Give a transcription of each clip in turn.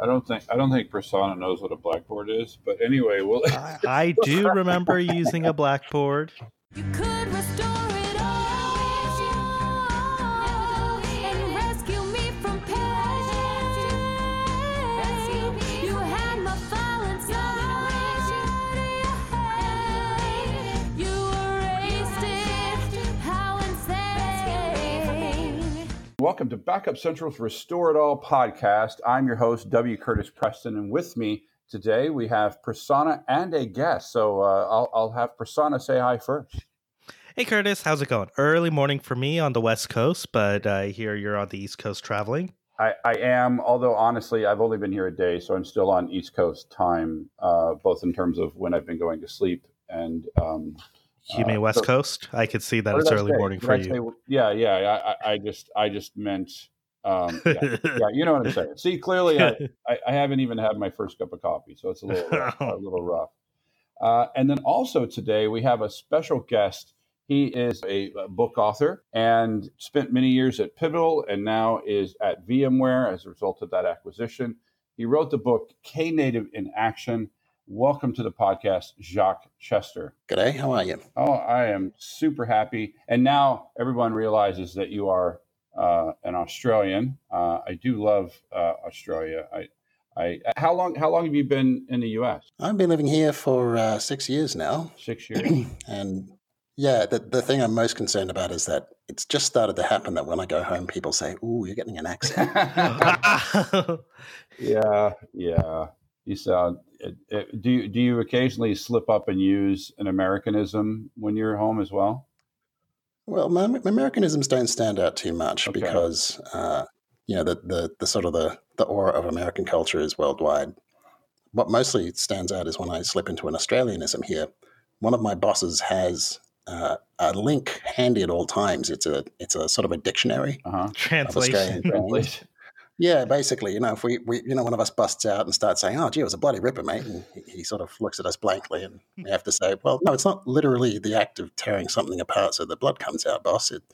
I don't think I don't think Prasanna knows what a blackboard is, but anyway, we'll. I, I do remember using a blackboard. Welcome to Backup Central's Restore It All podcast. I'm your host W. Curtis Preston, and with me today we have Prasanna and a guest. So uh, I'll, I'll have Prasanna say hi first. Hey Curtis, how's it going? Early morning for me on the West Coast, but I hear you're on the East Coast traveling. I, I am, although honestly, I've only been here a day, so I'm still on East Coast time, uh, both in terms of when I've been going to sleep and. Um, You mean Uh, West so- Coast? I could see that it's early say? morning Did for I you. say- yeah, yeah. I, I- just, I just meant, um, yeah, yeah, you know what I'm saying. See, clearly, I, I, I haven't even had my first cup of coffee, so it's a little, rough, a little rough. Uh, and then also today we have a special guest. He is a, a book author and spent many years at Pivotal, and now is at VMware as a result of that acquisition. He wrote the book Knative in Action. Welcome to the podcast, Jacques Chester. G'day, how are you? Oh, I am super happy. And now everyone realizes that you are uh, an Australian. Uh, I do love uh, Australia. I, I, how long? How long have you been in the U.S.? I've been living here for uh, six years now. Six years. and yeah, the, the thing I'm most concerned about is that it's just started to happen that when I go home, people say, Ooh, you're getting an accent. yeah, yeah. You sound. It, it, do you do you occasionally slip up and use an Americanism when you're home as well? well, my, my Americanisms don't stand out too much Okay. because, uh, you know, the, the, the sort of the, the aura of American culture is worldwide. What mostly stands out is when I slip into an Australianism here. One of my bosses has uh, a link handy at all times. It's a it's a sort of a dictionary Uh huh. Translation. Translation. Yeah, basically, you know, if we, we, you know, one of us busts out and starts saying, "Oh, gee, it was a bloody ripper, mate," and he, he sort of looks at us blankly, and we have to say, "Well, no, it's not literally the act of tearing something apart so the blood comes out, boss. It,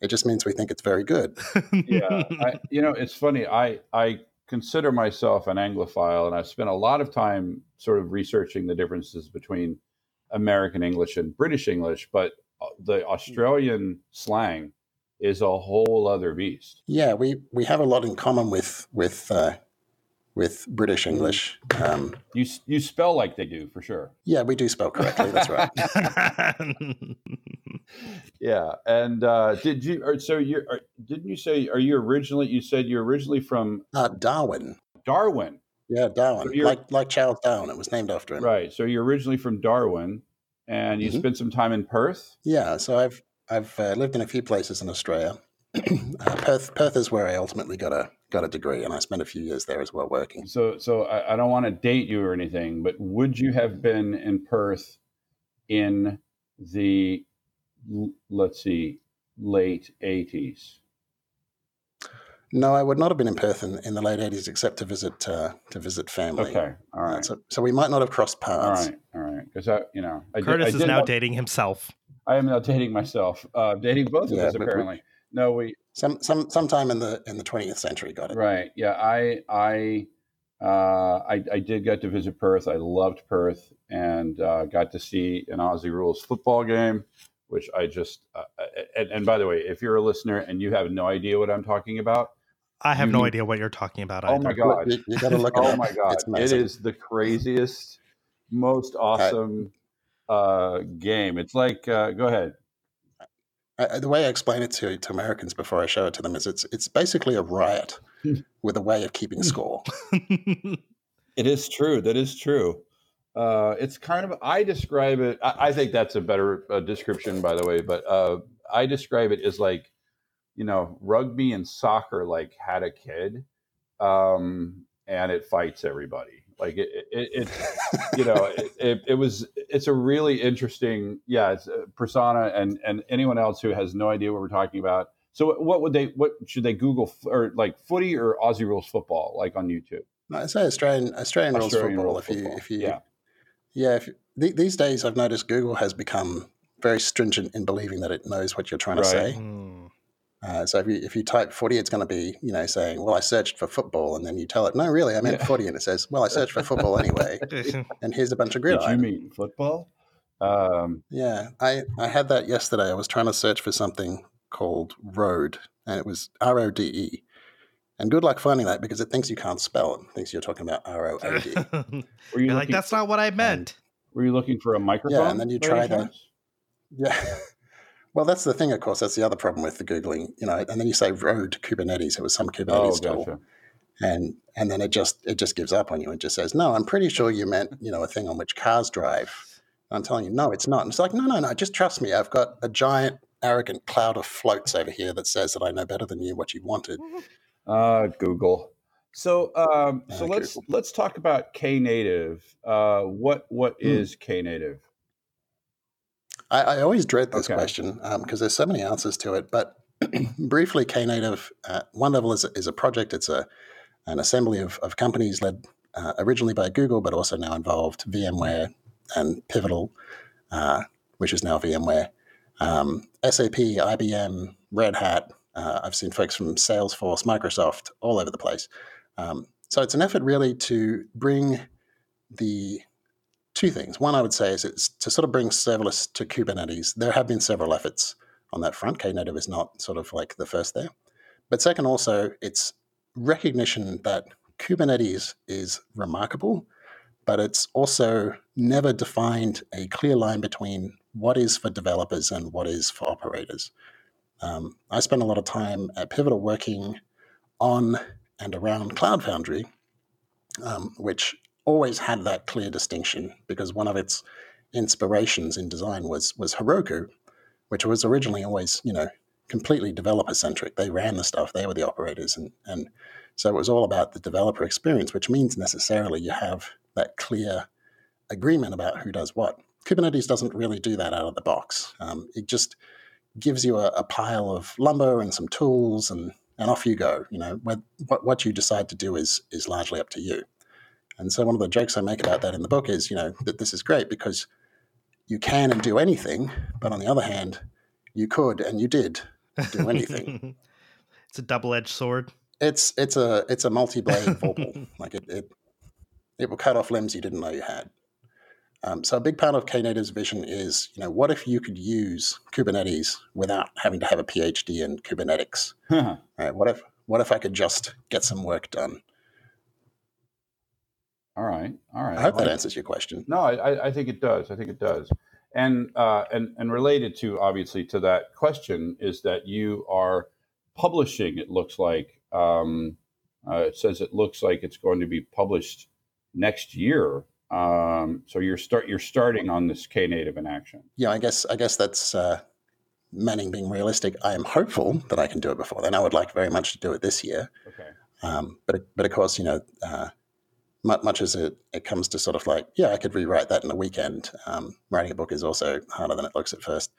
it just means we think it's very good." yeah I, you know it's funny i i consider myself an anglophile and i've spent a lot of time sort of researching the differences between american english and british english but uh, the australian slang is a whole other beast Yeah, we, we have a lot in common with with uh, with British English. Um, you you spell like they do for sure yeah, we do spell correctly. That's right. yeah and uh did you or so you are didn't you say are you originally you said you're originally from Uh, Darwin. darwin Yeah, Darwin. So like like Charles Darwin. It was named after him. right so you're originally from darwin and you Mhm. spent some time in perth Yeah, so I've I've uh, lived in a few places in Australia. uh, Perth Perth is where I ultimately got a got a degree, and I spent a few years there as well working. So, so I, I don't want to date you or anything, but would you have been in Perth in the, let's see, late eighties? No, I would not have been in Perth in, in the late eighties, except to visit uh, to visit family. Okay, all Uh, so, so we might not have crossed paths. All right, all right. Because I, you know, I did- Curtis I is now want- dating himself. I am now dating myself, uh, dating both of us but we- apparently. No, we Some some sometime in the in the twentieth century, got it. right. Yeah, I, I, uh, I, I did get to visit Perth. I loved Perth and uh, got to see an Aussie Rules football game, which I just. Uh, and, and by the way, if you're a listener and you have no idea what I'm talking about, I have no idea what you're talking about. oh either. my god, You, you got to look oh up. my god, It's it amazing. is the craziest, most awesome uh, game. It's like, uh, go ahead. I, the way I explain it to, to Americans before I show it to them is it's it's basically a riot with a way of keeping score. It is true. That is true. Uh, it's kind of I describe it. I, I think that's a better uh, description, by the way. But uh, I describe it as like, you know, rugby and soccer like had a kid, um, and it fights everybody. Like it, it, it you know, it, it, it was. It's a really interesting. Yeah, it's uh, Prasanna, and and anyone else who has no idea what we're talking about. So what would they? What should they Google f- or like footy or Aussie rules football like on YouTube? No, I say Australian Australian, rules football. rules if you football, if you yeah. yeah, if, th- these days I've noticed Google has become very stringent in believing that it knows what you're trying Right. to say. Hmm. Uh, so if you if you type footy, it's going to be you know saying, "Well, I searched for football," and then you tell it, "No, really, I meant Yeah. footy," and it says, "Well, I searched for football anyway." And here's a bunch of Did you mean football? Um, Yeah, I I had that yesterday. I was trying to search for something called road, and it was R O D E. And good luck finding that because it thinks you can't spell it. It thinks you're talking about R O A D. were you You're like, that's not what I meant. Were you looking for a microphone? Yeah, and then you try the- chance? Yeah. Well, that's the thing, of course. That's the other problem with the Googling, you know, and then you say road Kubernetes. It was some Kubernetes Oh, tool. gotcha. and and then it just it just gives up on you. and just says, "No, I'm pretty sure you meant you know a thing on which cars drive." And I'm telling you, no, it's not. And it's like, no, no, no. Just trust me. I've got a giant, arrogant cloud of floats over here that says that I know better than you what you wanted. Uh, Google. So, um, so Uh, let's Google. let's talk about Knative. Uh, what what is Hmm. is Knative? I, I always dread this Okay. question because there's so many answers to it. But briefly, Knative, uh, one level is, is a project. It's a an assembly of, of companies led uh, originally by Google, but also now involved VMware and Pivotal, uh, which is now VMware, um, SAP, IBM, Red Hat. Uh, I've seen folks from Salesforce, Microsoft, all over the place. Um, so it's an effort really to bring the two things. One, I would say, is it's to sort of bring serverless to Kubernetes. There have been several efforts on that front. Knative is not sort of like the first there. But second, also, it's recognition that Kubernetes is remarkable, but it's also never defined a clear line between what is for developers and what is for operators. Um, I spent a lot of time at Pivotal working on and around Cloud Foundry, um, which always had that clear distinction because one of its inspirations in design was was Heroku, which was originally always you know completely developer centric. They ran the stuff, they were the operators, and and so it was all about the developer experience, which means necessarily you have that clear agreement about who does what. Kubernetes doesn't really do that out of the box. Um, it just gives you a, a pile of lumber and some tools, and and off you go. You know, what what you decide to do is is largely up to you. And so one of the jokes I make about that in the book is, you know, that this is great because you can and do anything, but on the other hand, you could and you did do anything. it's a double-edged sword. it's it's a it's a multi-blade vorpal. Like it, it it will cut off limbs you didn't know you had. Um, so a big part of Knative's vision is, you know, what if you could use Kubernetes without having to have a PhD in Kubernetics? Right? What if what if I could just get some work done? All right, all right. I hope that answers your question. No, I, I- I think it does. I think it does. And uh, and and related to obviously to that question is that you are publishing. It looks like um, uh, it says it looks like it's going to be published next year. Um, so you're start you're starting on this Knative in action. yeah, I guess I guess that's uh, Manning being realistic. I am hopeful that I can do it before then. I would like very much to do it this year. Okay. Um, but but of course, you know, uh, much, much as it, it comes to sort of like, yeah, I could rewrite that in a weekend. Um, writing a book is also harder than it looks at first.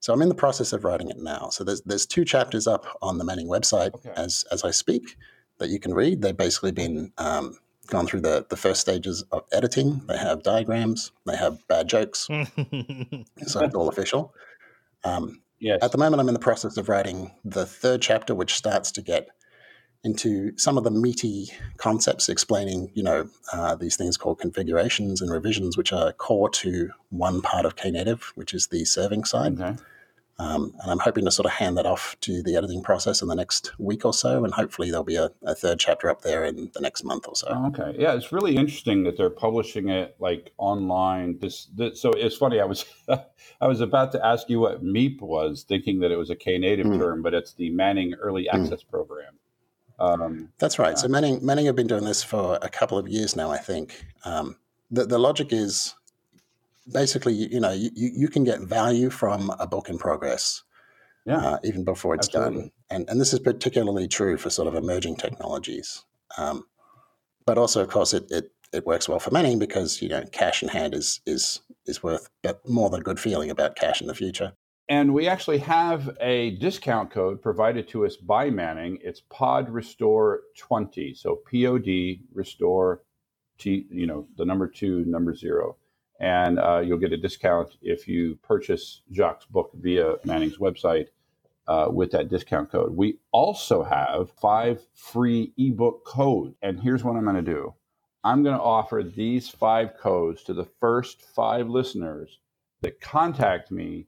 So I'm in the process of writing it now. So there's there's two chapters up on the Manning website Okay. as as I speak that you can read. They've basically been um, gone through the the first stages of editing. They have diagrams. They have bad jokes. So it's all official. Um, Yes. at the moment, I'm in the process of writing the third chapter, which starts to get into some of the meaty concepts, explaining, you know, uh, these things called configurations and revisions, which are core to one part of Knative, which is the serving side. okay. Um, and I'm hoping to sort of hand that off to the editing process in the next week or so, and hopefully there'll be a, a third chapter up there in the next month or so. Oh, okay. Yeah, it's really interesting that they're publishing it like online. This, this so it's funny. I was I was about to ask you what MEAP was, thinking that it was a Knative Mm. term, but it's the Manning Early Mm. Access Program. Um, That's right. So Manning, Manning have been doing this for a couple of years now, I think. Um, the, the logic is basically, you, you know, you, you can get value from a book in progress yeah. uh, even before it's Absolutely. done. And, and this is particularly true for sort of emerging technologies. Um, but also, of course, it, it, it works well for Manning because, you know, cash in hand is, is, is worth more than good feeling about cash in the future. And we actually have a discount code provided to us by Manning. It's Pod Restore 20. So P O D Restore T, you know, the number two, number zero. And uh, you'll get a discount if you purchase Jacques' book via Manning's website. uh, with that discount code. We also have five free ebook codes. And here's what I'm going to do I'm going to offer these five codes to the first five listeners that contact me.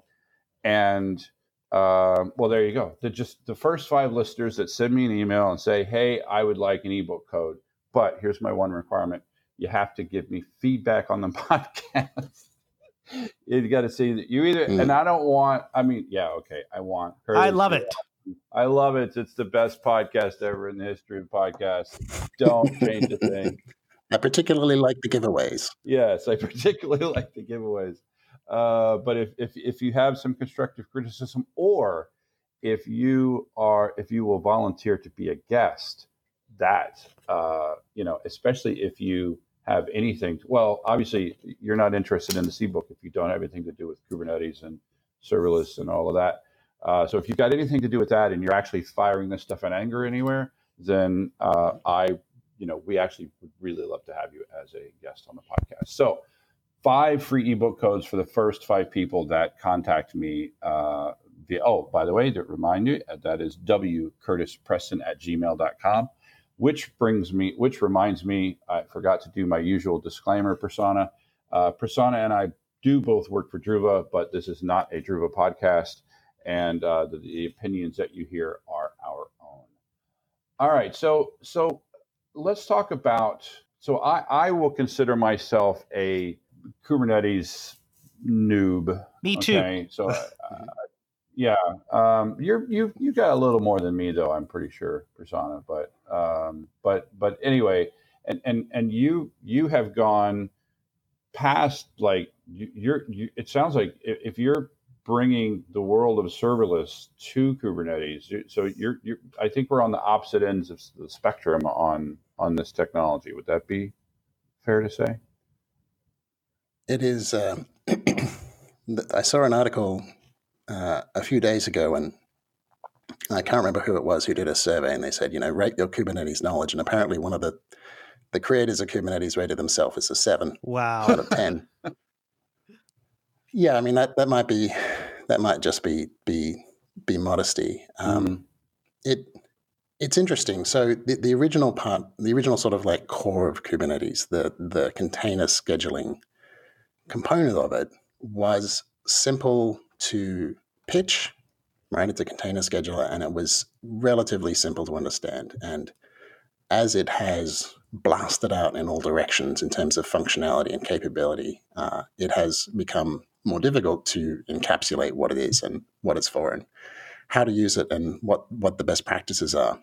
And uh, well, there you go. The, just the first five listeners that send me an email and say, hey, I would like an ebook code. But here's my one requirement you have to give me feedback on the podcast. you got to see that you either, Mm. and I don't want, I mean, yeah, okay, I want. Her I love to- it. I love it. It's the best podcast ever in the history of podcasts. Don't change a thing. I particularly like the giveaways. Yes, I particularly like the giveaways. Uh, but if, if if you have some constructive criticism, or if you are if you will volunteer to be a guest, that uh, you know, especially if you have anything. well, obviously, you're not interested in the c book if you don't have anything to do with Kubernetes and serverless and all of that. Uh, so if you've got anything to do with that, and you're actually firing this stuff in anger anywhere, then uh, I you know, we actually would really love to have you as a guest on the podcast. So, five free ebook codes for the first five people that contact me uh, via, oh, by the way, to remind you, uh, that is wcurtispreston at gmail.com, which brings me, which reminds me, I forgot to do my usual disclaimer Prasanna. Uh, Prasanna and I do both work for Druva, but this is not a Druva podcast, and uh, the, the opinions that you hear are our own. All right, so so let's talk about so I, I will consider myself a Kubernetes noob. Me too. Okay, so uh, yeah, um, you're you you got a little more than me though. I'm pretty sure, Prasanna. But um, but but anyway, and and and you you have gone past like you, you're. You, it sounds like if, if you're bringing the world of serverless to Kubernetes, so you're you're. I think we're on the opposite ends of the spectrum on on this technology. Would that be fair to say? It is. Um, I saw an article uh, a few days ago, and I can't remember who it was who did a survey, and they said, you know, rate your Kubernetes knowledge, and apparently one of the the creators of Kubernetes rated himself as a seven out of ten. yeah, I mean that that might be that might just be be be modesty. Um, Mhm. it it's interesting. So the, the original part, the original sort of like core of Kubernetes, the the container scheduling component of it was simple to pitch, right? It's a container scheduler, and it was relatively simple to understand. And as it has blasted out in all directions in terms of functionality and capability, uh, it has become more difficult to encapsulate what it is and what it's for and how to use it and what, what the best practices are.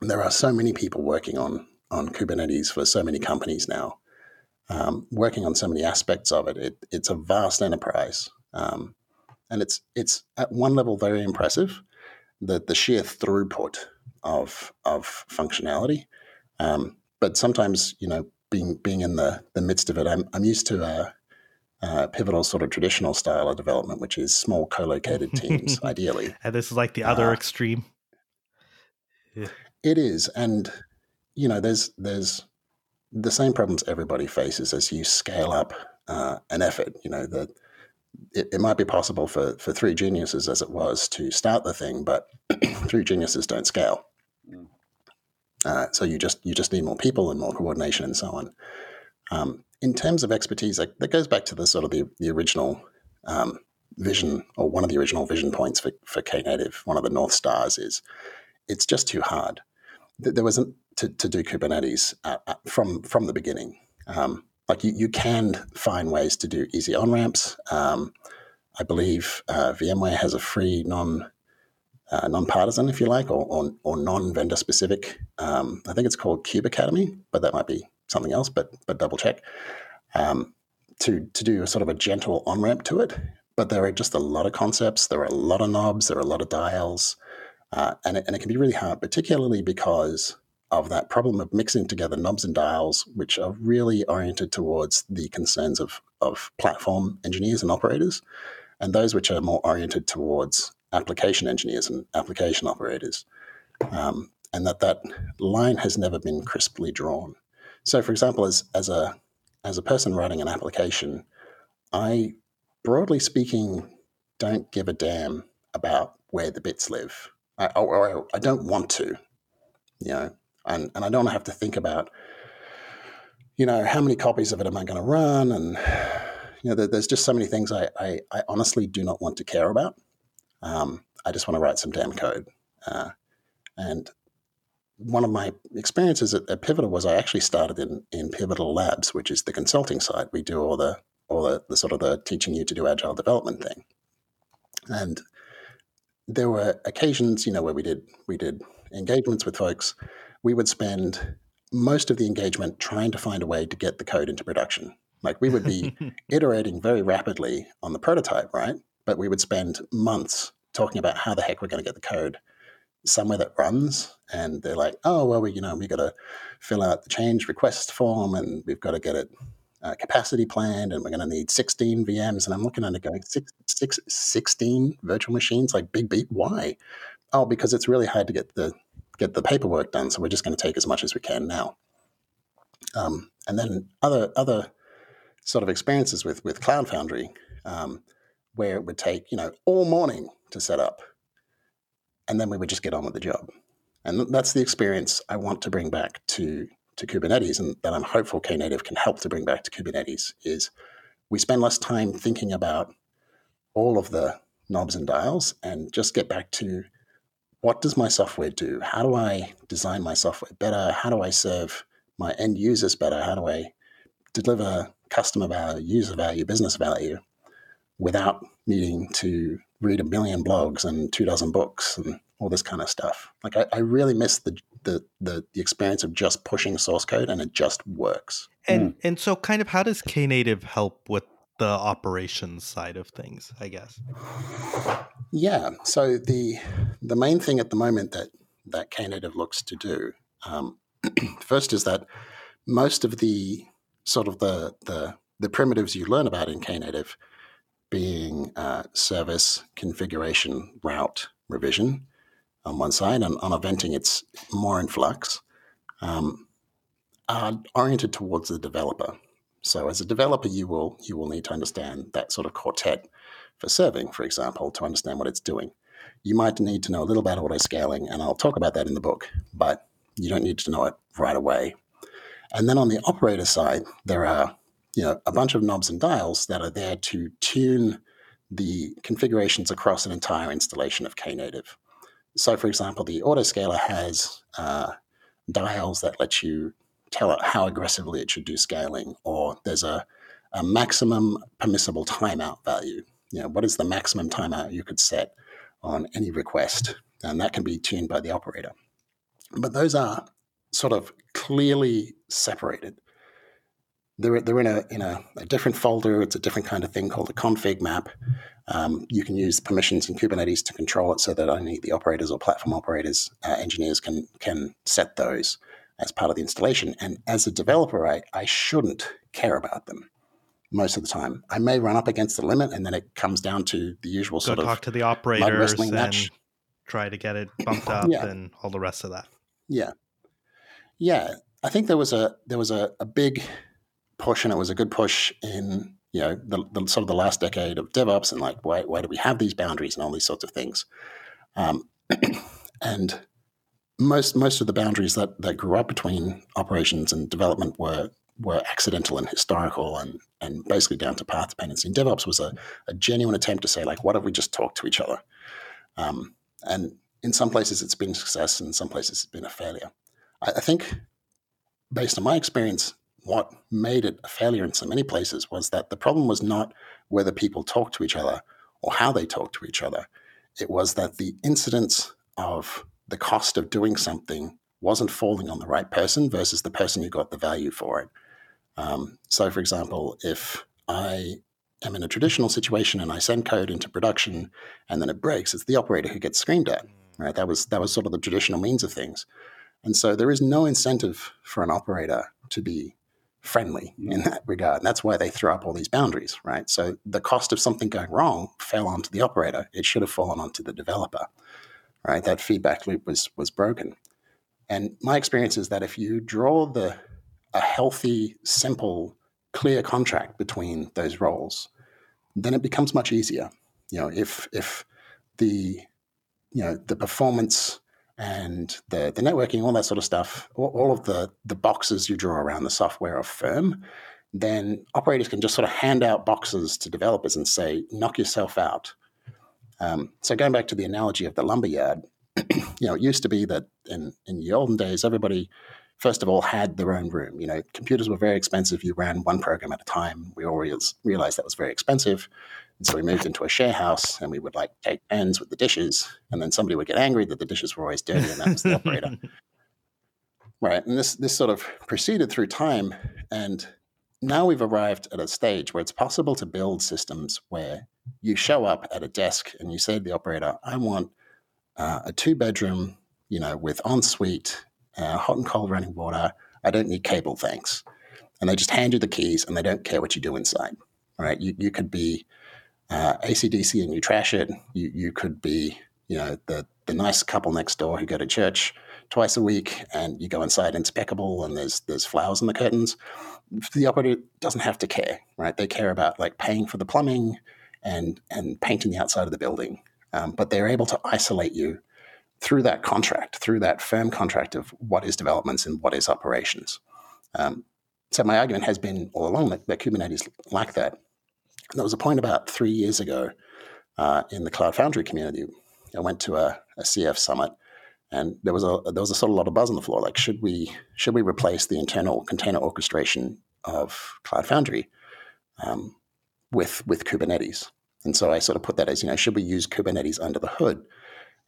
There are so many people working on, on Kubernetes for so many companies now, um, working on so many aspects of it. it it's a vast enterprise. Um, and it's, it's at one level very impressive, that the sheer throughput of, of functionality. Um, but sometimes, you know, being being in the, the midst of it, I'm, I'm used to a, a pivotal sort of traditional style of development, which is small co-located teams, ideally. And this is like the other Ah. extreme. It is, and you know, there's there's the same problems everybody faces as you scale up uh, an effort. You know, that it, it might be possible for for three geniuses as it was to start the thing, but three geniuses don't scale. Mm. Uh, so you just you just need more people and more coordination and so on. Um, in terms of expertise, like, that goes back to the sort of the, the original um, vision or one of the original vision points for, for Knative. One of the North Stars is it's just too hard. There wasn't to, to do Kubernetes uh, uh, from from the beginning. Um, like you, you can find ways to do easy on ramps. Um, I believe uh, VMware has a free non uh, nonpartisan, if you like, or or, or non vendor specific. Um, I think it's called KubeAcademy, but that might be something else. But but double check um, to to do a sort of a gentle on ramp to it. But there are just a lot of concepts. There are a lot of knobs. There are a lot of dials, uh, and it, and it can be really hard, particularly because of that problem of mixing together knobs and dials, which are really oriented towards the concerns of of platform engineers and operators, and those which are more oriented towards application engineers and application operators. Um, and that that line has never been crisply drawn. So, for example, as as a as a person writing an application, I broadly speaking don't give a damn about where the bits live. I, or I don't want to, you know, and, and I don't have to think about, you know, how many copies of it am I going to run? And, you know, there, there's just so many things I, I, I honestly do not want to care about. Um, I just want to write some damn code. Uh, and one of my experiences at, at, Pivotal was I actually started in, in Pivotal Labs, which is the consulting side. We do all the all the, the sort of the teaching you to do agile development thing. And there were occasions, you know, where we did we did engagements with folks. We would spend most of the engagement trying to find a way to get the code into production. Like we would be iterating very rapidly on the prototype, right? But we would spend months talking about how the heck we're going to get the code somewhere that runs. And they're like, oh, well, we, you know, we got to fill out the change request form and we've got to get it uh, capacity planned and we're going to need 16 VMs. And I'm looking at it going, six, six, 16 virtual machines, like big beat. Why? Oh, because it's really hard to get the get the paperwork done. So we're just going to take as much as we can now. Um, and then other other sort of experiences with with Cloud Foundry, um, where it would take you know all morning to set up, and then we would just get on with the job. And that's the experience I want to bring back to to Kubernetes, and that I'm hopeful Knative can help to bring back to Kubernetes. Is we spend less time thinking about all of the knobs and dials, and just get back to what does my software do? How do I design my software better? How do I serve my end users better? How do I deliver customer value, user value, business value without needing to read a million blogs and two dozen books and all this kind of stuff. Like I, I really miss the, the, the the experience of just pushing source code and it just works. And mm. and so kind of how does Knative help with the operations side of things, I guess? Yeah. So the the main thing at the moment that that Knative looks to do um, first is that most of the sort of the the the primitives you learn about in Knative being uh, service configuration route revision on one side, and on eventing it's more in flux, um, are oriented towards the developer. So as a developer, you will you will need to understand that sort of quartet for serving, for example, to understand what it's doing. You might need to know a little about auto scaling, and I'll talk about that in the book, but you don't need to know it right away. And then on the operator side, there are you know a bunch of knobs and dials that are there to tune the configurations across an entire installation of Knative. So, for example, the autoscaler has uh, dials that let you tell it how aggressively it should do scaling, or there's a, a maximum permissible timeout value. You know, what is the maximum timeout you could set on any request? And that can be tuned by the operator. But those are sort of clearly separated. They're, they're in, a, in a, a different folder. It's a different kind of thing called a config map. Um, you can use permissions in Kubernetes to control it so that only the operators or platform operators, uh, engineers can, can set those as part of the installation. And as a developer, I, I shouldn't care about them most of the time. I may run up against the limit, and then it comes down to the usual Go sort talk of to the operators and match. try to get it bumped up Yeah. and all the rest of that. Yeah, yeah. I think there was a there was a, a big push, and it was a good push in you know the, the sort of the last decade of DevOps, and like why why do we have these boundaries and all these sorts of things, um, and most most of the boundaries that that grew up between operations and development were were accidental and historical and and basically down to path dependency. And DevOps was a, a genuine attempt to say like, what if we just talk to each other? Um, and in some places it's been a success, and in some places it's been a failure. I, I think, based on my experience, what made it a failure in so many places was that the problem was not whether people talked to each other or how they talked to each other. It was that the incidence of the cost of doing something wasn't falling on the right person versus the person who got the value for it. Um, so, for example, if I am in a traditional situation and I send code into production and then it breaks, it's the operator who gets screamed at. Right? That was that was sort of the traditional means of things. And so there is no incentive for an operator to be friendly in that regard. And that's why they throw up all these boundaries, right? So the cost of something going wrong fell onto the operator. It should have fallen onto the developer, right? That feedback loop was was broken. And my experience is that if you draw the a healthy, simple, clear contract between those roles, then it becomes much easier. You know, if if the you know the performance and the the networking, all that sort of stuff, all, all of the the boxes you draw around the software are firm. Then operators can just sort of hand out boxes to developers and say, "Knock yourself out." Um, so going back to the analogy of the lumberyard, you know, it used to be that in in the olden days, everybody first of all had their own room. You know, computers were very expensive. You ran one program at a time. We always realized that was very expensive. And so we moved into a share house and we would like take turns with the dishes. And then somebody would get angry that the dishes were always dirty and that was the operator. Right. And this this sort of proceeded through time. And now we've arrived at a stage where it's possible to build systems where you show up at a desk and you say to the operator, I want uh, a two bedroom, you know, with ensuite, uh, hot and cold running water. I don't need cable, thanks. And they just hand you the keys and they don't care what you do inside. Right? You, you could be uh, ACDC and you trash it. You, you could be, you know, the, the nice couple next door who go to church twice a week and you go inside and impeccable and there's, there's flowers in the curtains. The operator doesn't have to care, right? They care about like paying for the plumbing and, and painting the outside of the building. Um, but they're able to isolate you through that contract, through that firm contract of what is developments and what is operations. Um, so my argument has been all along that, that Kubernetes like that. There was a point about three years ago uh, in the Cloud Foundry community. I went to a, a CF summit, and there was a there was a sort of lot of buzz on the floor. Like, should we should we replace the internal container orchestration of Cloud Foundry um, with with Kubernetes? And so I sort of put that as you know, should we use Kubernetes under the hood?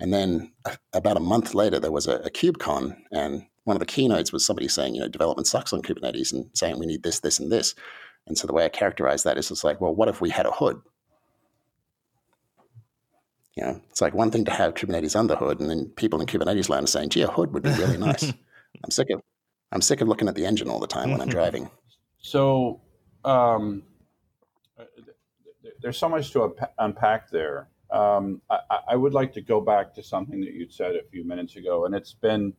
And then a, about a month later, there was a, a KubeCon, and one of the keynotes was somebody saying, you know, development sucks on Kubernetes and saying we need this, this, and this. And so the way I characterize that is it's like, well, what if we had a hood? You know, it's like one thing to have Kubernetes under the hood, and then people in Kubernetes land are saying, gee, a hood would be really nice. I'm sick of I'm sick of looking at the engine all the time when I'm driving. So um, th- th- there's so much to unpack there. Um, I, I- would like to go back to something that you'd said a few minutes ago, and it's been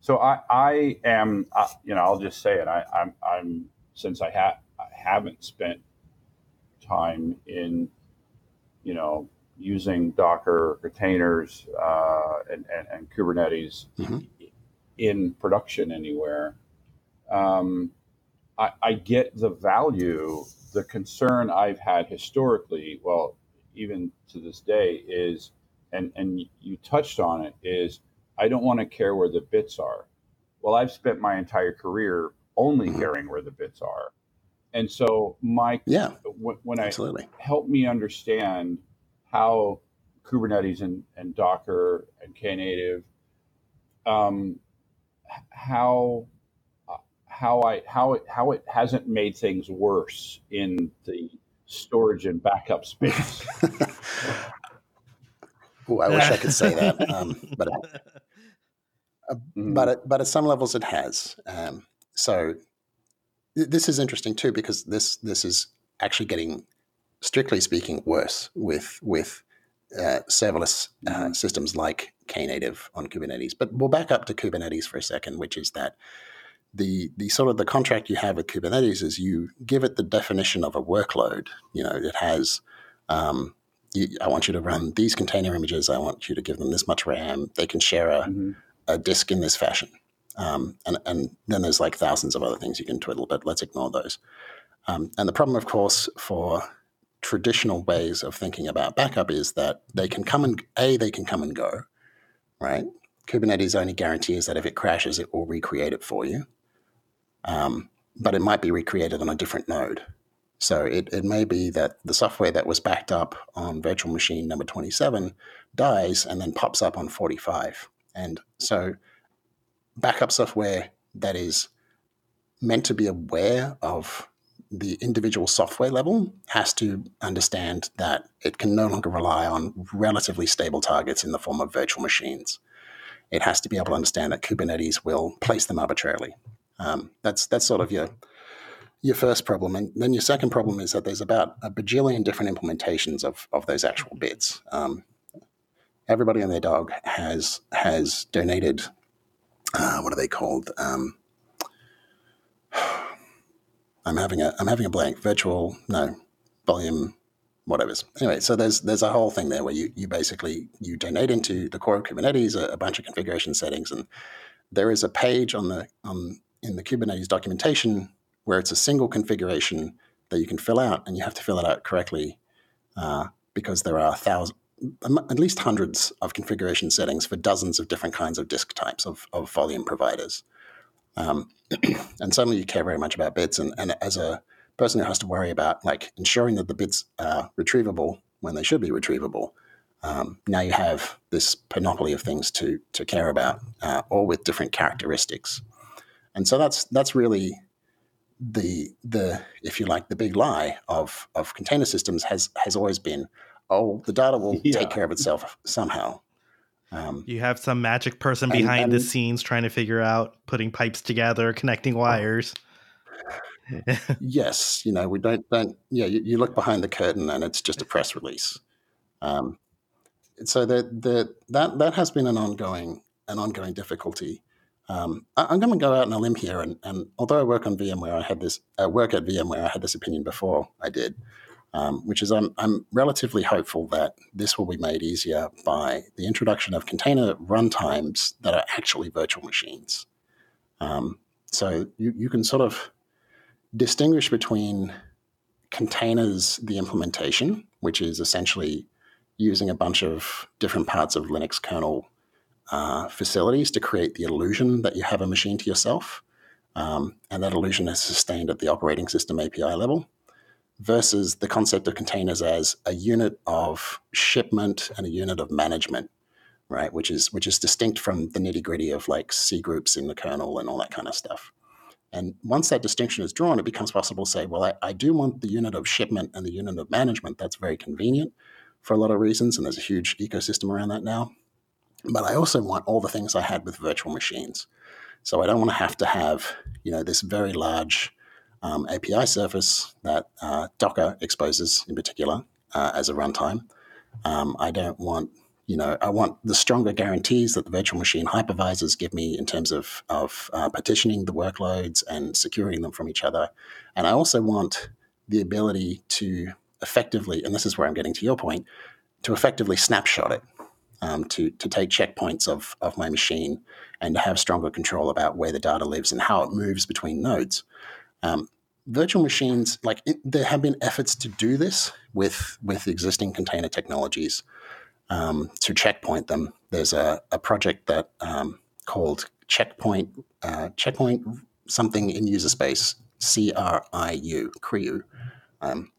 so. I, I am, uh, you know, I'll just say it. I, I'm, I'm since I ha- I haven't spent time in, you know, using Docker containers uh, and, and, and Kubernetes Mhm. in production anywhere. Um, I, I get the value. The concern I've had historically, well, even to this day, is, and and you touched on it, is I don't want to care where the bits are. Well, I've spent my entire career only Mhm. caring where the bits are, and so my Yeah, when when I help me understand how Kubernetes and, and Docker and Knative, um, how uh, how I how it how it hasn't made things worse in the storage and backup space. Ooh, I wish I could say that, um, but Mhm. but at, but at some levels it has. Um, so th- this is interesting too because this this is actually getting, strictly speaking, worse with with uh, serverless uh, systems like Knative on Kubernetes. But we'll back up to Kubernetes for a second, which is that the the sort of the contract you have with Kubernetes is you give it the definition of a workload. You know, it has. Um, you, I want you to run these container images. I want you to give them this much RAM. They can share a, Mhm. a disk in this fashion. Um, and, and then there's like thousands of other things you can twiddle, but let's ignore those. Um, and the problem, of course, for traditional ways of thinking about backup is that they can come and a they can come and go, right? Kubernetes only guarantees that if it crashes, it will recreate it for you, um, but it might be recreated on a different node. So it, it may be that the software that was backed up on virtual machine number 27 dies and then pops up on 45. And so backup software that is meant to be aware of the individual software level has to understand that it can no longer rely on relatively stable targets in the form of virtual machines. It has to be able to understand that Kubernetes will place them arbitrarily. Um, that's that's sort of your your first problem, and then your second problem is that there's about a bajillion different implementations of of those actual bits. Um, everybody and their dog has has donated. Uh, what are they called? Um, I'm having a I'm having a blank. Virtual no volume whatever's. Anyway, so there's there's a whole thing there where you you basically you donate into the core of Kubernetes a, a bunch of configuration settings, and there is a page on the on in the Kubernetes documentation where it's a single configuration that you can fill out, and you have to fill it out correctly uh, because there are thousands, at least hundreds of configuration settings for dozens of different kinds of disk types of, of volume providers. Um, and suddenly you care very much about bits, and, and as a person who has to worry about like ensuring that the bits are retrievable when they should be retrievable, um, now you have this panoply of things to to care about, uh, all with different characteristics. And so that's that's really the the if you like the big lie of of container systems has has always been oh the data will Yeah. take care of itself somehow. Um, You have some magic person And- behind the scenes trying to figure out putting pipes together, connecting wires. yes, you know we don't don't yeah you, you look behind the curtain and it's just a press release. Um, so the the that that has been an ongoing an ongoing difficulty. Um, I, I'm going to go out on a limb here, and, and although I work on VMware, I had this I work at VMware. I had this opinion before I did, um, which is I'm I'm relatively hopeful that this will be made easier by the introduction of container runtimes that are actually virtual machines. Um, so you you can sort of distinguish between containers, the implementation, which is essentially using a bunch of different parts of Linux kernel uh, facilities to create the illusion that you have a machine to yourself. Um, and that illusion is sustained at the operating system API level, versus the concept of containers as a unit of shipment and a unit of management, right? Which is which is distinct from the nitty gritty of like cgroups in the kernel and all that kind of stuff. And once that distinction is drawn, it becomes possible to say, well, I, I do want the unit of shipment and the unit of management. That's very convenient for a lot of reasons, and there's a huge ecosystem around that now. But I also want all the things I had with virtual machines. So I don't want to have to have, you know, this very large um, API surface that uh, Docker exposes in particular uh, as a runtime. Um, I don't want, you know, I want the stronger guarantees that the virtual machine hypervisors give me in terms of, of uh, partitioning the workloads and securing them from each other. And I also want the ability to effectively, and this is where I'm getting to your point, to effectively snapshot it, um, to, to take checkpoints of, of my machine and to have stronger control about where the data lives and how it moves between nodes. Um, virtual machines, like it, there have been efforts to do this with, with existing container technologies um, to checkpoint them. There's a, a project that um, called Checkpoint, uh, Checkpoint something in user space, C R I U, CRIU, um,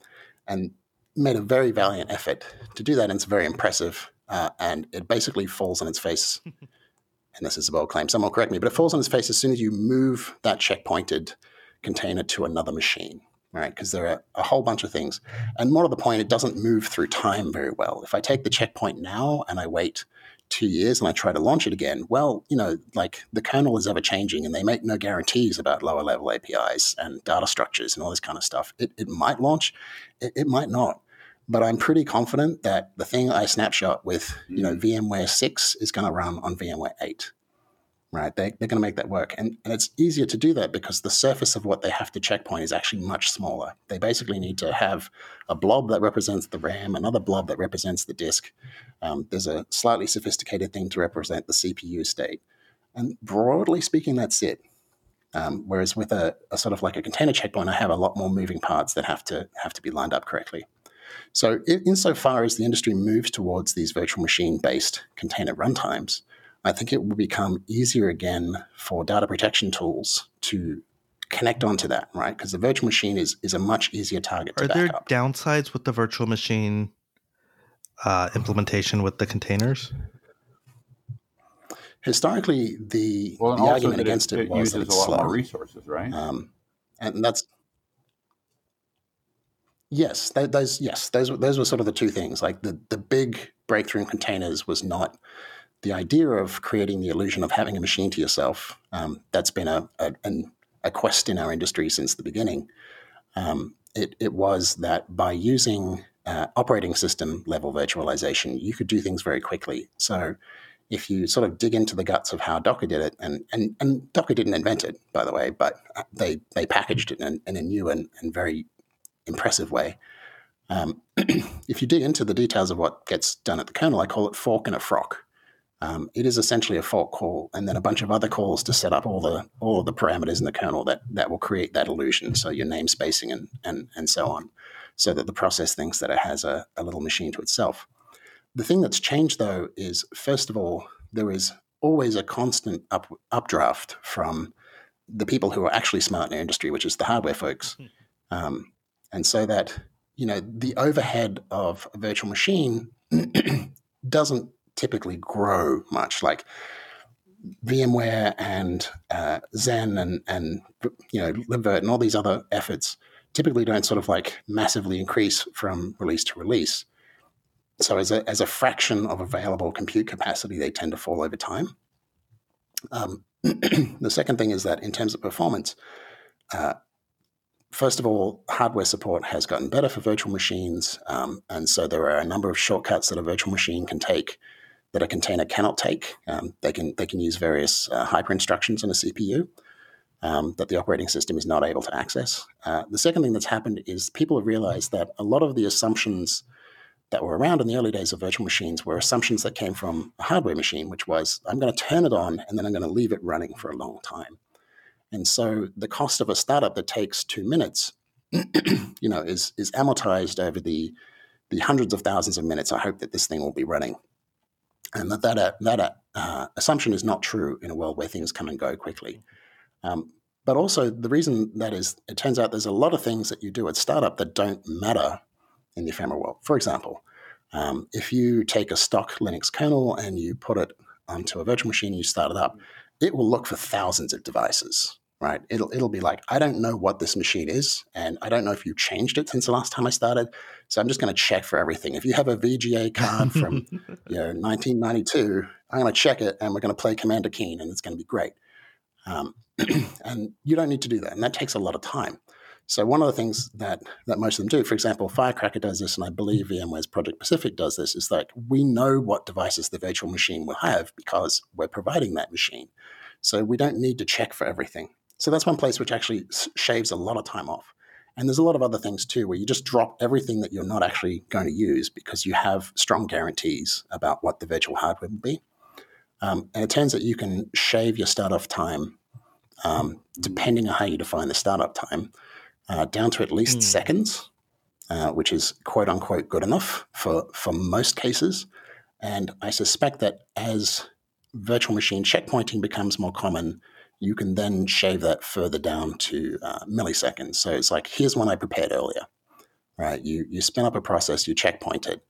and made a very valiant effort to do that. And it's very impressive. Uh, and it basically falls on its face. and this is a bold claim, someone correct me, but it falls on its face as soon as you move that checkpointed container to another machine, right? Because there are a whole bunch of things. And more to the point, it doesn't move through time very well. If I take the checkpoint now and I wait two years and I try to launch it again, well, you know, like the kernel is ever changing and they make no guarantees about lower level APIs and data structures and all this kind of stuff. It, it might launch, it, it might not. But I'm pretty confident that the thing I snapshot with, you know, hmm. VMware 6 is going to run on VMware 8 right? They, they're going to make that work. And, and it's easier to do that because the surface of what they have to checkpoint is actually much smaller. They basically need to have a blob that represents the RAM, another blob that represents the disk. Um, there's a slightly sophisticated thing to represent the CPU state. And broadly speaking, that's it. Um, whereas with a, a sort of like a container checkpoint, I have a lot more moving parts that have to have to be lined up correctly. So, in, insofar as the industry moves towards these virtual machine based container runtimes, I think it will become easier again for data protection tools to connect onto that, right? Because the virtual machine is is a much easier target to Are back there up. downsides with the virtual machine uh, implementation with the containers? Historically, the, Well, the argument that against it, it, was that uses it's a lot slow. more resources, right? Um, and that's yes, th- those yes, those were- those were sort of the two things. Like the the big breakthrough in containers was not the idea of creating the illusion of having a machine to yourself. Um, that's been a, a a quest in our industry since the beginning. Um, it it was that by using uh, operating system level virtualization, you could do things very quickly. So if you sort of dig into the guts of how Docker did it, and, and, and Docker didn't invent it, by the way, but uh, they, they packaged it in, in a new and, and very impressive way. Um, if you dig into the details of what gets done at the kernel, I call it fork and a frock. Um, it is essentially a fork call, and then a bunch of other calls to set up all the all of the parameters in the kernel that that will create that illusion. So your name spacing and and and so on, so that the process thinks that it has a, a little machine to itself. The thing that's changed though is first of all there is always a constant up, updraft from the people who are actually smart in our industry, which is the hardware folks, um, and so that you know the overhead of a virtual machine doesn't typically grow much. Like VMware and uh, Xen and and you know libvirt and all these other efforts typically don't sort of like massively increase from release to release. So as a as a fraction of available compute capacity, they tend to fall over time. Um, the second thing is that in terms of performance, uh, first of all, hardware support has gotten better for virtual machines, um, and so there are a number of shortcuts that a virtual machine can take that a container cannot take. Um, they can they can use various uh, hyper instructions on a CPU um, that the operating system is not able to access. Uh, the second thing that's happened is people have realized that a lot of the assumptions that were around in the early days of virtual machines were assumptions that came from a hardware machine, which was I'm going to turn it on and then I'm going to leave it running for a long time. And so the cost of a startup that takes two minutes, you know, is is amortized over the the hundreds of thousands of minutes. I hope that this thing will be running, and that that uh, that uh, assumption is not true in a world where things come and go quickly. Um, but also the reason that is, it turns out there's a lot of things that you do at startup that don't matter in the ephemeral world. For example, um, if you take a stock Linux kernel and you put it onto a virtual machine and you start it up, it will look for thousands of devices, right? It'll it'll be like, I don't know what this machine is, and I don't know if you changed it since the last time I started. So I'm just going to check for everything. If you have a VGA card from you know 1992, I'm going to check it, and we're going to play Commander Keen, and it's going to be great. Um, and you don't need to do that, and that takes a lot of time. So one of the things that that most of them do, for example, Firecracker does this, and I believe VMware's Project Pacific does this, is that we know what devices the virtual machine will have because we're providing that machine. So we don't need to check for everything. So that's one place which actually shaves a lot of time off. And there's a lot of other things too, where you just drop everything that you're not actually going to use because you have strong guarantees about what the virtual hardware will be. Um, and it turns out you can shave your startup time, um, depending on how you define the startup time, uh, down to at least Hmm. seconds, uh, which is quote unquote good enough for, for most cases. And I suspect that as virtual machine checkpointing becomes more common, you can then shave that further down to uh, milliseconds. So it's like, here's one I prepared earlier, right? You, you spin up a process, you checkpoint it,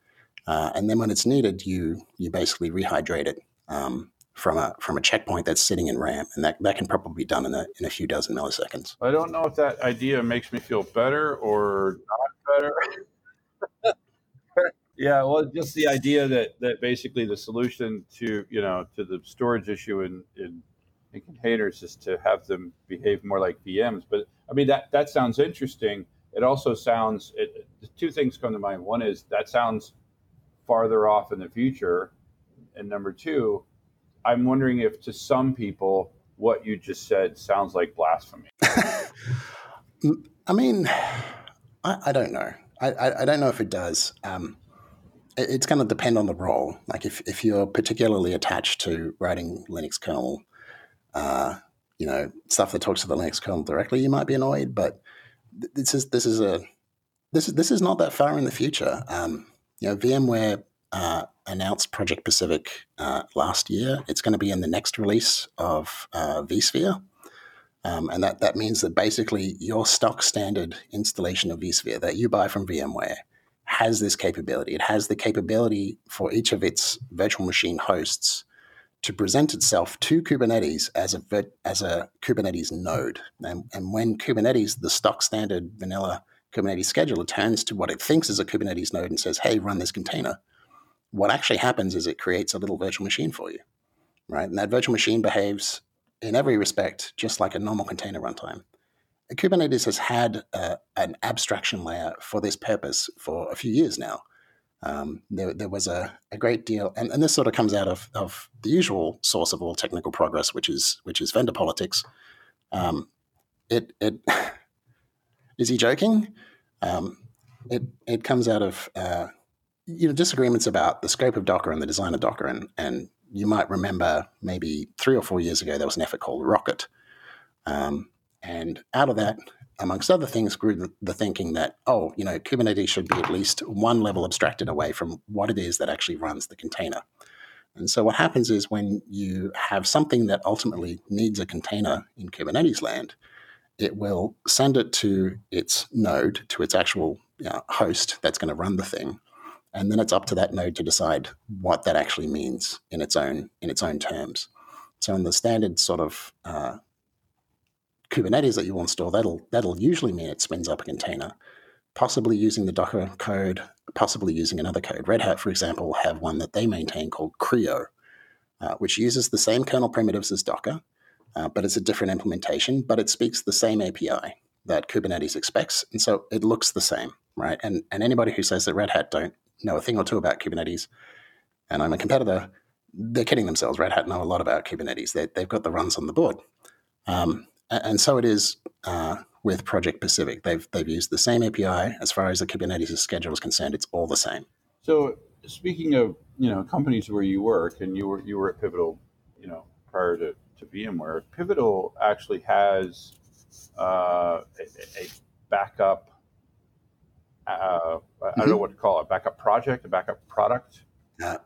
uh, and then when it's needed, you, you basically rehydrate it um, from, a, from a checkpoint that's sitting in RAM. And that, that can probably be done in a, in a few dozen milliseconds. I don't know if that idea makes me feel better or not better. yeah, well, just the idea that that basically the solution to you know to the storage issue in in, in containers is to have them behave more like VMs. But I mean that that sounds interesting. It also sounds it, two things come to mind. One is that sounds farther off in the future, and number two, I'm wondering if to some people what you just said sounds like blasphemy. I mean, I, I don't know. I, I, I don't know if it does. Um, it- it's going to depend on the role. Like if, if you're particularly attached to writing Linux kernel, uh, you know, stuff that talks to the Linux kernel directly, you might be annoyed. But th- this is this is a this is this is not that far in the future. Um, you know, VMware uh, announced Project Pacific uh, last year. It's going to be in the next release of uh, vSphere. Um, and that, that means that basically your stock standard installation of vSphere that you buy from VMware has this capability. It has the capability for each of its virtual machine hosts to present itself to Kubernetes as a as a Kubernetes node. And, and when Kubernetes, the stock standard vanilla Kubernetes scheduler, turns to what it thinks is a Kubernetes node and says, "Hey, run this container," what actually happens is it creates a little virtual machine for you, right? And that virtual machine behaves in every respect just like a normal container runtime. Kubernetes has had uh, an abstraction layer for this purpose for a few years now. Um, there, there was a, a great deal, and, and this sort of comes out of, of the usual source of all technical progress, which is which is vendor politics. Um, it it is he joking? Um, it it comes out of uh, you know disagreements about the scope of Docker and the design of Docker, and and you might remember maybe three or four years ago there was an effort called Rocket, um, and out of that, amongst other things, grew the, thinking that oh, you know, Kubernetes should be at least one level abstracted away from what it is that actually runs the container. And so what happens is when you have something that ultimately needs a container in Kubernetes land, it will send it to its node, to its actual you know, host that's going to run the thing, and then it's up to that node to decide what that actually means in its own in its own terms. So in the standard sort of uh, Kubernetes that you will install, that'll that'll usually mean it spins up a container, possibly using the Docker code, possibly using another code. Red Hat, for example, have one that they maintain called CRI-O, uh, which uses the same kernel primitives as Docker, uh, but it's a different implementation, but it speaks the same API that Kubernetes expects, and so it looks the same, right? And and anybody who says that Red Hat don't know a thing or two about Kubernetes, and I'm a competitor, they're kidding themselves. Red Hat know a lot about Kubernetes. They, they've got the runs on the board. Um, and so it is uh, with Project Pacific. They've they've used the same API as far as the Kubernetes schedule is concerned. It's all the same. So speaking of you know companies where you work, and you were you were at Pivotal, you know, prior to, to VMware, Pivotal actually has uh, a, a backup. Uh, I don't know what to call it. Backup project, a backup product. Uh,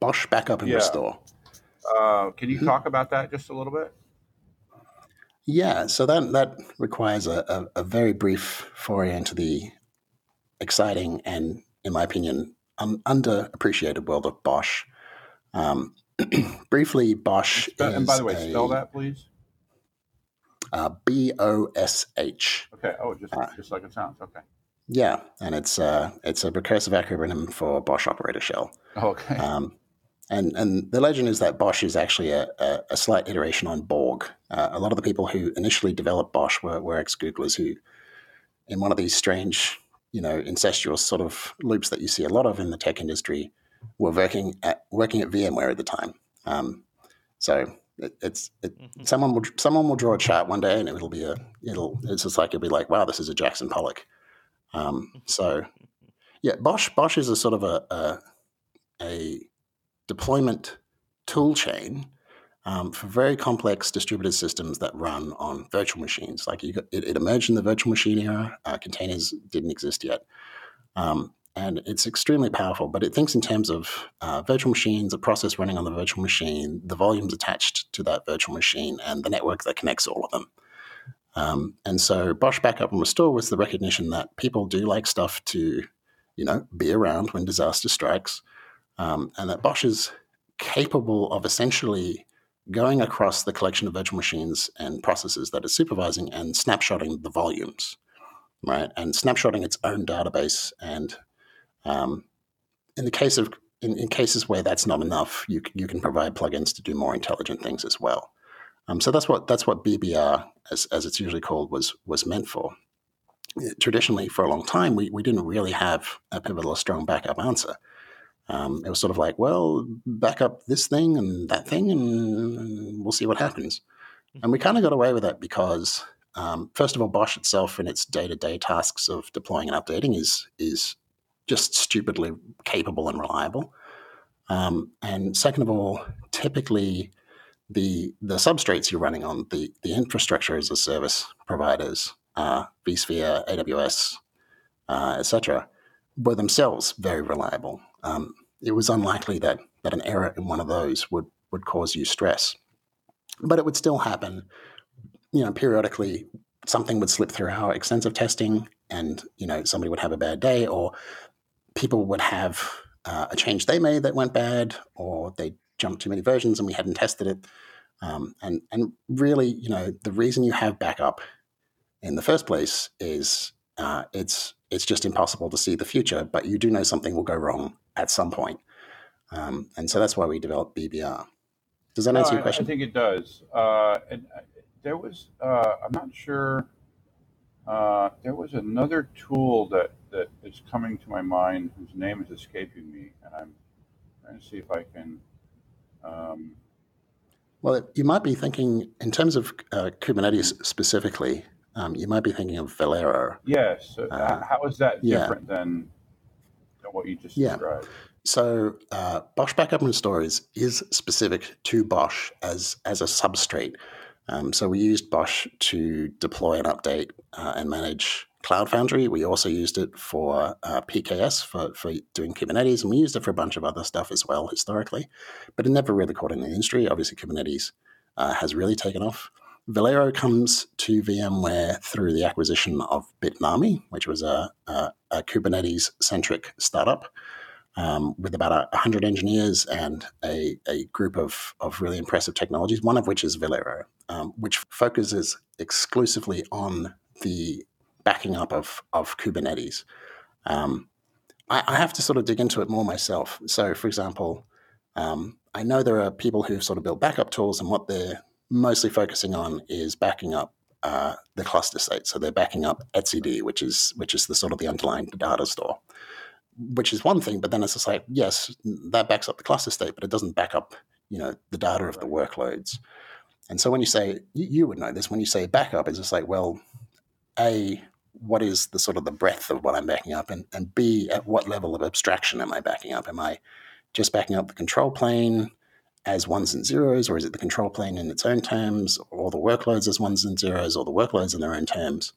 BOSH backup and Yeah. restore. Uh, can you Mhm. talk about that just a little bit? Yeah, so that that requires a, a, a very brief foray into the exciting and, in my opinion, un, underappreciated world of BOSH. Um, briefly, BOSH Spell- and by the way, is spell that, please. Uh, B O S H. Okay. Oh, just Ah. just like it sounds. Okay. Yeah, and it's uh, it's a recursive acronym for BOSH Operator Shell. Okay. Um, and and the legend is that BOSH is actually a, a, a slight iteration on Borg. Uh, a lot of the people who initially developed BOSH were, were ex Googlers who, in one of these strange, you know, incestuous sort of loops that you see a lot of in the tech industry, were working at working at VMware at the time. Um, so it, it's it, Mhm. someone will someone will draw a chart one day and it'll be a it'll it's just like it'll be like wow this is a Jackson Pollock. Um, so yeah, BOSH BOSH is a sort of a a, a deployment tool chain um, for very complex distributed systems that run on virtual machines. Like got, it, it emerged in the virtual machine era. Uh, containers didn't exist yet. Um, and it's extremely powerful, but it thinks in terms of uh, virtual machines, a process running on the virtual machine, the volumes attached to that virtual machine, and the network that connects all of them. Um, and so BOSH Backup and Restore was the recognition that people do like stuff to, you know, be around when disaster strikes, um, and that BOSH is capable of essentially going across the collection of virtual machines and processes that it's supervising and snapshotting the volumes, right? And snapshotting its own database. And um, in the case of in, in cases where that's not enough, you you can provide plugins to do more intelligent things as well. Um, so that's what that's what BBR, as, as it's usually called, was was meant for. Traditionally, for a long time, we, we didn't really have a pivotal strong backup answer. Um, it was sort of like, well, back up this thing and that thing, and we'll see what happens. And we kind of got away with that because, um, first of all, BOSH itself in its day-to-day tasks of deploying and updating is is just stupidly capable and reliable. Um, and second of all, typically the the substrates you're running on, the the infrastructure as a service providers, uh, vSphere, AWS, uh, etc., were themselves very reliable. Um, it was unlikely that that an error in one of those would would cause you stress, but it would still happen. You know, periodically something would slip through our extensive testing, and you know somebody would have a bad day, or people would have uh, a change they made that went bad, or they jumped too many versions and we hadn't tested it. Um, and and really, you know, the reason you have backup in the first place is uh, it's it's just impossible to see the future, but you do know something will go wrong at some point. Um, and so that's why we developed BBR. Does that No, answer your question? I think it does. Uh, and uh, there was, uh, I'm not sure. Uh, there was another tool that that is coming to my mind whose name is escaping me, and I'm trying to see if I can. Um, Well, you might be thinking in terms of uh, Kubernetes specifically. Um, you might be thinking of Velero. Yes. Uh, how is that yeah. different than than what you just Yeah. described? So uh, BOSH Backup and Restore is specific to BOSH as as a substrate. Um, so we used BOSH to deploy and update uh, and manage Cloud Foundry. We also used it for uh, PKS for, for doing Kubernetes, and we used it for a bunch of other stuff as well historically. But it never really caught in the industry. Obviously, Kubernetes uh, has really taken off. Velero comes to VMware through the acquisition of Bitnami, which was a, a, a Kubernetes centric startup um, with about a 100 engineers and a, a group of, of really impressive technologies, one of which is Velero, um, which focuses exclusively on the backing up of, of Kubernetes. Um, I, I have to sort of dig into it more myself. So, for example, um, I know there are people who've sort of built backup tools, and what they're mostly focusing on is backing up uh, the cluster state. So they're backing up etcd, which is which is the sort of the underlying data store which is one thing, but then it's just like, yes, that backs up the cluster state, but it doesn't back up, you know, the data of the workloads. And so when you say, you, you would know this, when you say backup, it's just like, well, A, what is the sort of the breadth of what I'm backing up? And, and B, at what level of abstraction am I backing up? Am I just backing up the control plane as ones and zeros, or is it the control plane in its own terms, or the workloads as ones and zeros, or the workloads in their own terms?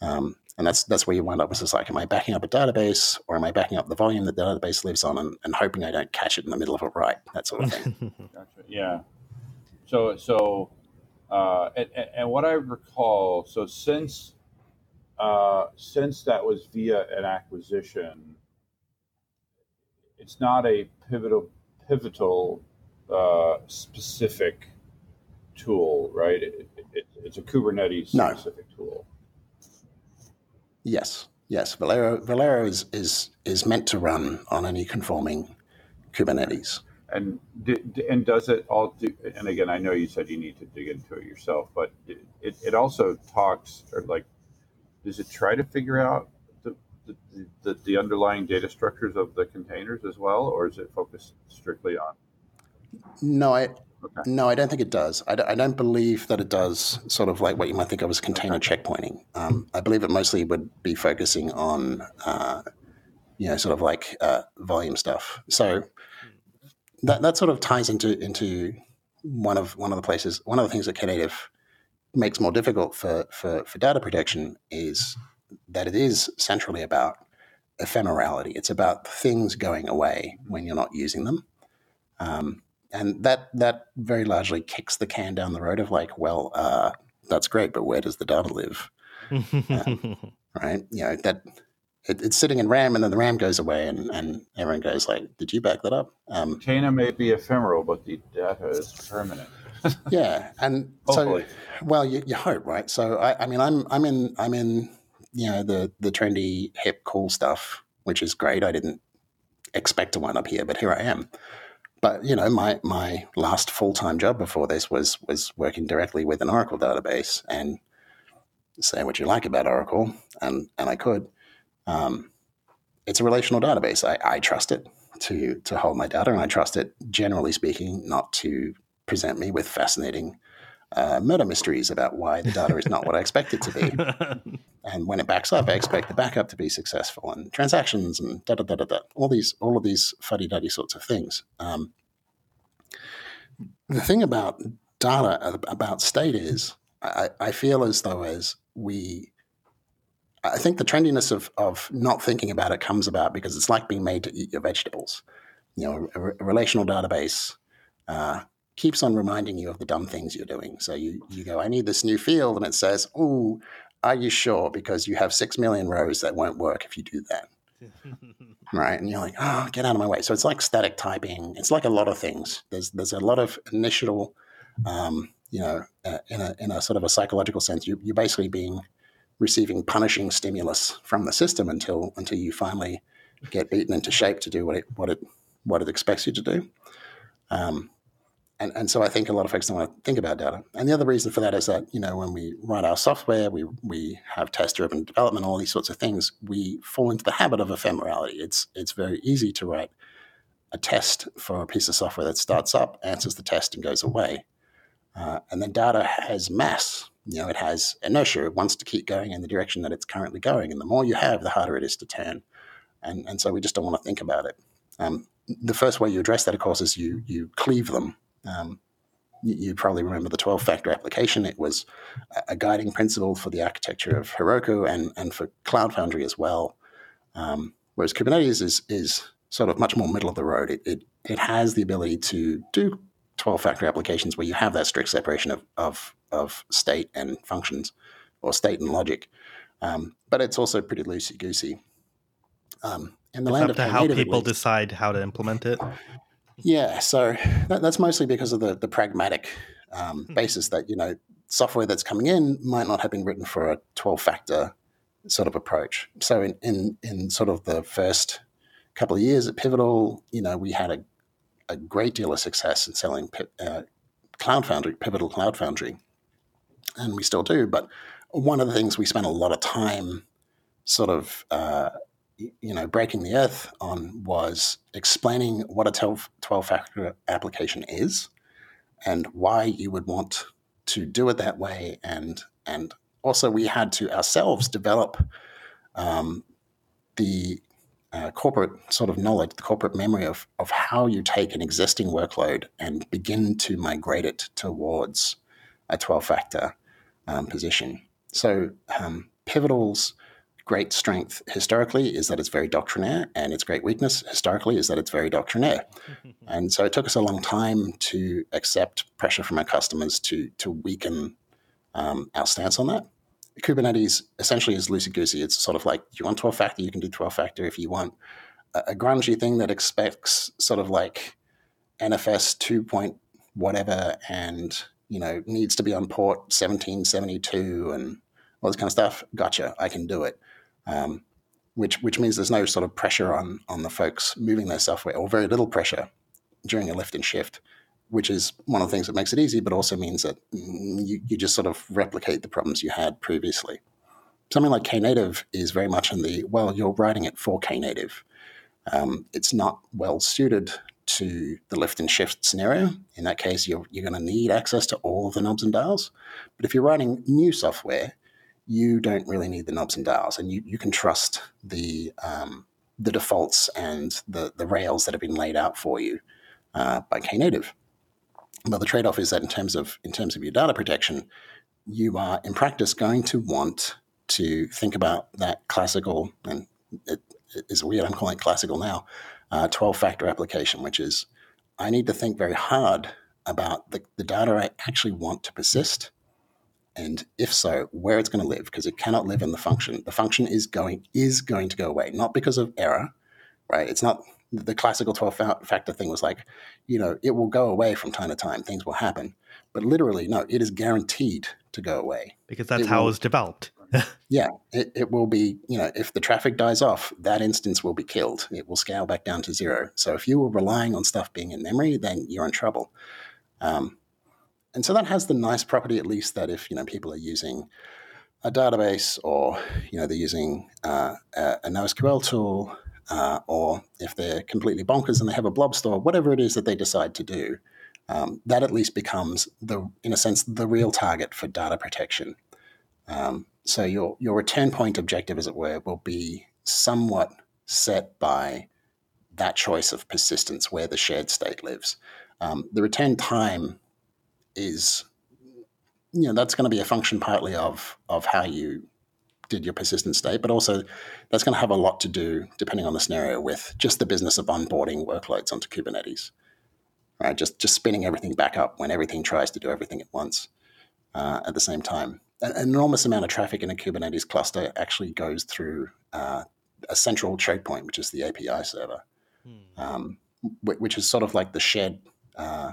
Um, and that's that's where you wind up with just like, am I backing up a database or am I backing up the volume that the database lives on and, and hoping I don't catch it in the middle of a write, that sort of thing. Gotcha. Yeah. So so, uh, and, and- and what I recall, so since uh, since that was via an acquisition, it's not a pivotal pivotal uh, specific tool, right? It, it, it's a Kubernetes No. specific tool. yes, yes. Velero Velero is, is is meant to run on any conforming Kubernetes. And and does it all? Do, and again, I know you said you need to dig into it yourself, but it, it, it also talks or like, does it try to figure out the, the, the, the underlying data structures of the containers as well, or is it focused strictly on? No, I Okay. no, I don't think it does. I, don't- I don't believe that it does sort of like what you might think of as container checkpointing. Um, I believe it mostly would be focusing on, uh, you know, sort of like uh, volume stuff. So that that sort of ties into into one of one of the places. One of the things that Knative makes more difficult for for for data protection is that it is centrally about ephemerality. It's about things going away when you're not using them. Um, and that that very largely kicks the can down the road of like, well, uh, that's great, but where does the data live, right? You know that it, it's sitting in RAM, and then the RAM goes away, and, and everyone goes like, "Did you back that up?" Um, Container may be ephemeral, but the data is permanent. yeah, and so well, you, you hope, right? So I, I mean, I'm I'm in I'm in you know the the trendy, hip, cool stuff, which is great. I didn't expect to wind up here, but here I am. But you know, my my last full time job before this was was working directly with an Oracle database, and say what you like about Oracle, and and I could. Um, it's a relational database. I, I trust it to to hold my data, and I trust it, generally speaking, not to present me with fascinating uh, murder mysteries about why the data is not what I expect it to be. And when it backs up, I expect the backup to be successful and transactions and da da da da da. All these, all of these fuddy duddy sorts of things. Um, the thing about data, about state is, I, I feel as though as we, I think the trendiness of of not thinking about it comes about because it's like being made to eat your vegetables. You know, a, a relational database. Uh, keeps on reminding you of the dumb things you're doing. So you, you go, I need this new field, and it says, Oh, are you sure? Because you have six million rows that won't work if you do that. Right. And you're like, oh, get out of my way. So it's like static typing. It's like a lot of things. There's there's a lot of initial, um, you know, uh, in a in a sort of a psychological sense, you you're basically being receiving punishing stimulus from the system until until you finally get beaten into shape to do what it what it what it expects you to do. Um, and, and so I think a lot of folks don't want to think about data. And the other reason for that is that, you know, when we write our software, we, we have test driven development, all these sorts of things, we fall into the habit of ephemerality. It's, it's very easy to write a test for a piece of software that starts up, answers the test, and goes away. Uh, and then data has mass. you know, it has inertia. It wants to keep going in the direction that it's currently going. And the more you have, the harder it is to turn. And, and so we just don't want to think about it. Um, the first way you address that, of course, is you, you cleave them. Um, you, probably remember the 12 factor application. It was a- guiding principle for the architecture of Heroku and, and for Cloud Foundry as well. Um, whereas Kubernetes is, is sort of much more middle of the road. It, it, it has the ability to do 12 factor applications where you have that strict separation of, of, of state and functions or state and logic. Um, but it's also pretty loosey goosey. Um, in the It's land up of to how people decide how to implement it. Yeah, so that, that's mostly because of the the pragmatic um, Hmm. basis that you know software that's coming in might not have been written for a twelve factor sort of approach. So in in in sort of the first couple of years at Pivotal, you know, we had a a great deal of success in selling uh, Cloud Foundry, Pivotal Cloud Foundry, and we still do. But one of the things we spent a lot of time sort of uh, you know breaking the earth on was explaining what a 12, 12 factor application is and why you would want to do it that way and and also we had to ourselves develop um, the uh, corporate sort of knowledge, the corporate memory of, of how you take an existing workload and begin to migrate it towards a 12 factor um, position. So, um, Pivotal's great strength historically is that it's very doctrinaire, and its great weakness historically is that it's very doctrinaire. And so it took us a long time to accept pressure from our customers to, to weaken um, our stance on that. Kubernetes essentially is loosey goosey. It's sort of like you want 12 factor, you can do 12 factor. If you want a, a grungy thing that expects sort of like NFS 2 point whatever and you know needs to be on port 1772 and all this kind of stuff, gotcha, I can do it. Um, which which means there's no sort of pressure on on the folks moving their software, or very little pressure during a lift and shift which is one of the things that makes it easy, but also means that mm, you, you just sort of replicate the problems you had previously. Something like Knative is very much in the well, you're writing it for Knative. Um, it's not well suited to the lift and shift scenario. In that case, you're, you're going to need access to all of the knobs and dials. But if you're writing new software, you don't really need the knobs and dials, and you, you can trust the um, the defaults and the, the rails that have been laid out for you uh, by Knative. But the trade-off is that in terms of in terms of your data protection, you are in practice going to want to think about that classical and it, it is weird. I'm calling it classical now. Uh, 12-factor application, which is I need to think very hard about the, the data I actually want to persist, and if so, where it's going to live because it cannot live in the function. The function is going is going to go away, not because of error, right? It's not the classical 12 factor thing was like, you know, it will go away from time to time. Things will happen. But literally, no, it is guaranteed to go away. because that's It how it was developed. Yeah, it, it will be, you know, if the traffic dies off, that instance will be killed. It will scale back down to zero. So if you were relying on stuff being in memory, then you're in trouble. Um, and so that has the nice property, at least, that if, you know, people are using a database or, you know, they're using uh, a, NoSQL tool, uh, or if they're completely bonkers and they have a blob store, whatever it is that they decide to do, um, that at least becomes the, in a sense, the real target for data protection. Um, so your your return point objective, as it were, will be somewhat set by that choice of persistence where the shared state lives. Um, the return time is, you know, that's going to be a function partly of of how you did your persistent state, but also that's going to have a lot to do, depending on the scenario, with just the business of onboarding workloads onto Kubernetes. Right, just just spinning everything back up when everything tries to do everything at once uh, at the same time. An enormous amount of traffic in a Kubernetes cluster actually goes through uh, a central choke point, which is the API server, um, which is sort of like the shared uh,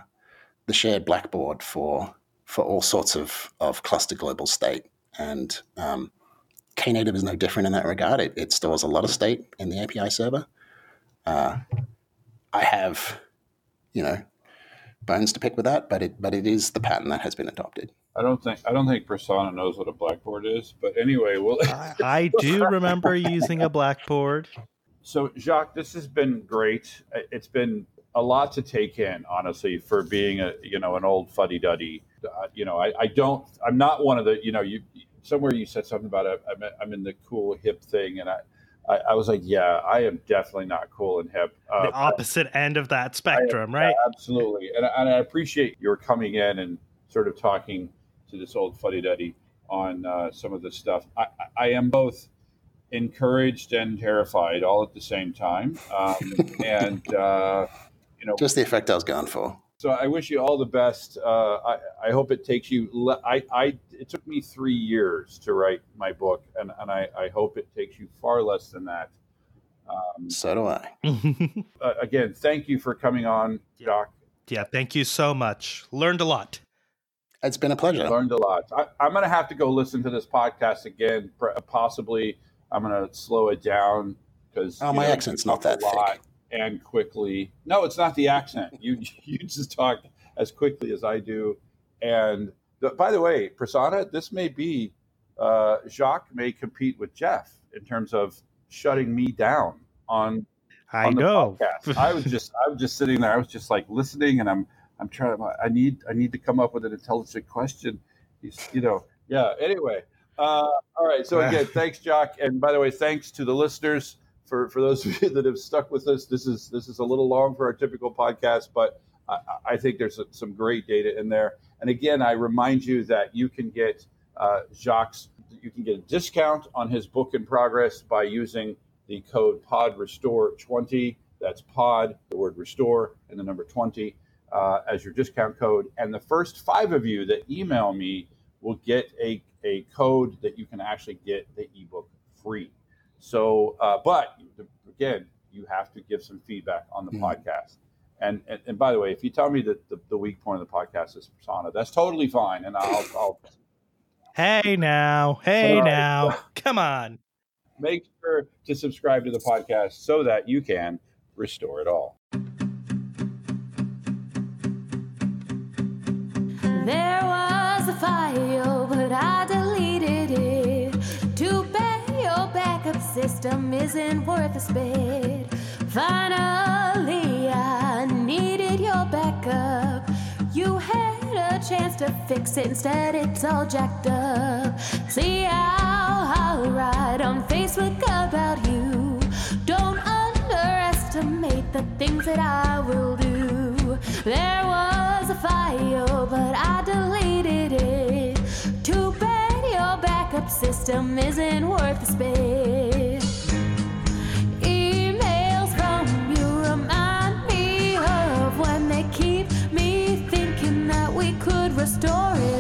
the shared blackboard for for all sorts of of cluster global state. And um, Knative is no different in that regard. It, it stores a lot of state in the API server. Uh, I have, you know, bones to pick with that, but it but it is the pattern that has been adopted. I don't think I don't think Prasanna knows what a blackboard is, but anyway, we'll. I, I do remember using a blackboard. So, Jacques, this has been great. It's been a lot to take in, honestly, for being a you know an old fuddy duddy. uh, you know, I, I don't. I'm not one of the. You know, you somewhere you said something about it. I'm, I'm in the cool hip thing, and I, I, I was like, yeah, I am definitely not cool and hip. Uh, the opposite end of that spectrum, right? Absolutely, and, and I appreciate your coming in and sort of talking to this old fuddy duddy on uh, some of this stuff. I, I- I am both encouraged and terrified all at the same time, um, and uh, you know, Just the effect I was going for. so I wish you all the best. Uh, I, I hope it takes you. Le- I, I it took me three years to write my book, and, and I, I hope it takes you far less than that. Um, So do I. uh, again, thank you for coming on, Doc. yeah, thank you so much. Learned a lot. It's been a pleasure. Learned a lot. I, I'm going to have to go listen to this podcast again. Possibly, I'm going to slow it down because Oh, my accent's not that thick. And quickly. No, it's not the accent. You you just talk as quickly as I do. And the, by the way, Prasanna, this may be uh, Jacques may compete with Jeff in terms of shutting me down on I on know. I was just I was just sitting there. I was just like listening, and I'm I'm trying. I need I need to come up with an intelligent question. He's, you know, yeah. Anyway, uh, all right. So again, thanks, Jock. And by the way, thanks to the listeners for for those of you that have stuck with us. This is this is a little long for our typical podcast, but I, I think there's some great data in there. And again, I remind you that you can get uh, Jacques. You can get a discount on his book in progress by using the code pod restore 20 that's pod the word restore and the number 20 uh, as your discount code and the first five of you that email me will get a, a code that you can actually get the ebook free so uh, but again you have to give some feedback on the Mhm. podcast and, and and by the way if you tell me that the, the weak point of the podcast is Prasanna that's totally fine and i'll, I'll Hey now. Hey All right. now. Come on. make sure to subscribe to the podcast so that you can restore it all. There was a file, but I system isn't worth a spit. Finally, I needed your backup. You had a chance to fix it, instead, it's all jacked up. See how I write on Facebook about you. Don't underestimate the things that I will do. There was a file, but I deleted system isn't worth the space. Emails from you remind me of when they keep me thinking that we could restore it